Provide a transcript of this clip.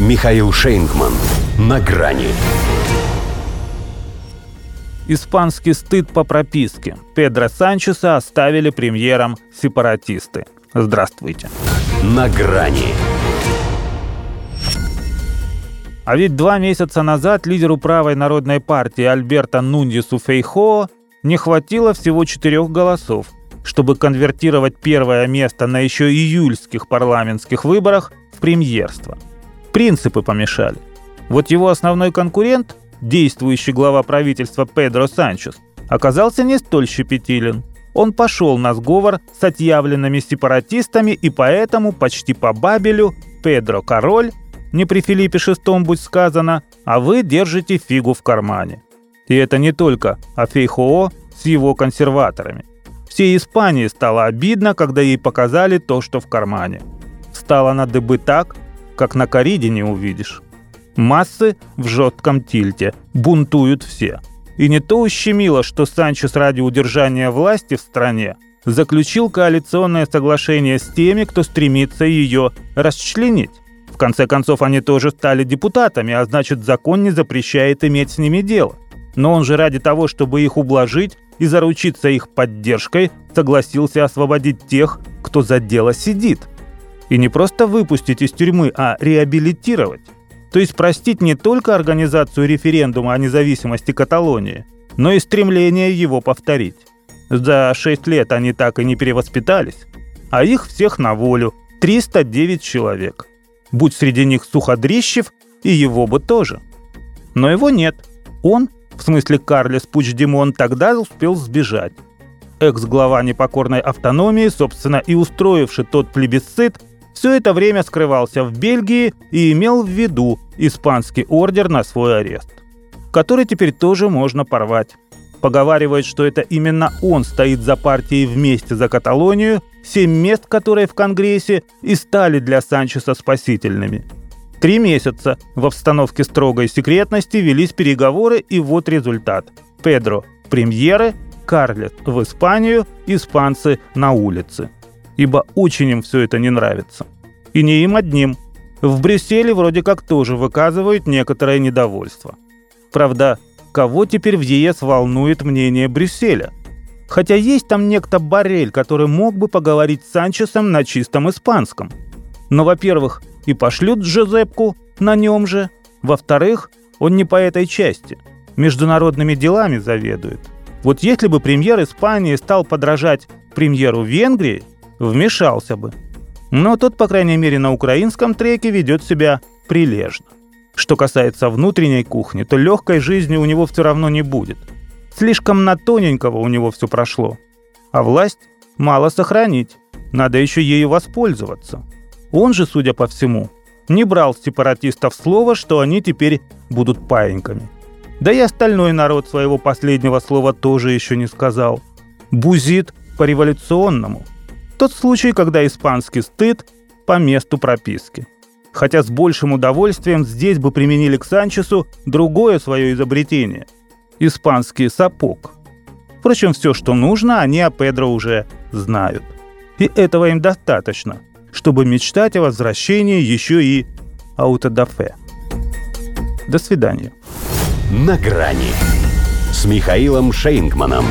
Михаил Шейнгман. На грани. Испанский стыд по прописке. Педро Санчеса оставили премьером сепаратисты. Здравствуйте. На грани. А ведь два месяца назад лидеру правой народной партии Альберта Нундису Фейхоо не хватило всего четырех голосов, чтобы конвертировать первое место на еще июльских парламентских выборах в премьерство. Принципы помешали. Вот его основной конкурент, действующий глава правительства Педро Санчес, оказался не столь щепетилен. Он пошел на сговор с отъявленными сепаратистами и поэтому почти по Бабелю Педро Король, не при Филиппе VI будь сказано, а вы держите фигу в кармане. И это не только Афейхоо с его консерваторами. Всей Испании стало обидно, когда ей показали то, что в кармане. Стало на дыбы так, как на кориде не увидишь. Массы в жестком тильте, бунтуют все. И не то ущемило, что Санчес ради удержания власти в стране заключил коалиционное соглашение с теми, кто стремится ее расчленить. В конце концов, они тоже стали депутатами, а значит, закон не запрещает иметь с ними дело. Но он же ради того, чтобы их ублажить и заручиться их поддержкой, согласился освободить тех, кто за дело сидит. И не просто выпустить из тюрьмы, а реабилитировать. То есть простить не только организацию референдума о независимости Каталонии, но и стремление его повторить. За 6 лет они так и не перевоспитались, а их всех на волю, 309 человек. Будь среди них Суходрищев, и его бы тоже. Но его нет. Он в смысле Карлес Пучдемон, тогда успел сбежать. Экс-глава непокорной автономии, собственно, и устроивший тот плебисцит, все это время скрывался в Бельгии и имел в виду испанский ордер на свой арест, который теперь тоже можно порвать. Поговаривают, что это именно он стоит за партией вместе за Каталонию, семь мест которые в Конгрессе и стали для Санчеса спасительными – Три месяца в обстановке строгой секретности велись переговоры, и вот результат. Педро – премьеры, Карлет в Испанию, испанцы на улице. Ибо очень им все это не нравится. И не им одним. В Брюсселе вроде как тоже выказывают некоторое недовольство. Правда, кого теперь в ЕС волнует мнение Брюсселя? Хотя есть там некто Барель, который мог бы поговорить с Санчесом на чистом испанском. Но, во-первых, и пошлют Джозепку на нем же. Во-вторых, он не по этой части. Международными делами заведует. Вот если бы премьер Испании стал подражать премьеру Венгрии, вмешался бы. Но тот, по крайней мере, на украинском треке ведет себя прилежно. Что касается внутренней кухни, то легкой жизни у него все равно не будет. Слишком на тоненького у него все прошло. А власть мало сохранить, надо еще ею воспользоваться – он же, судя по всему, не брал сепаратистов слова, что они теперь будут паиньками. Да и остальной народ своего последнего слова тоже еще не сказал. Бузит по-революционному. Тот случай, когда испанский стыд по месту прописки. Хотя с большим удовольствием здесь бы применили к Санчесу другое свое изобретение – испанский сапог. Впрочем, все, что нужно, они о Педро уже знают. И этого им достаточно – чтобы мечтать о возвращении еще и аутодафе. До свидания. На грани с Михаилом Шейнгманом.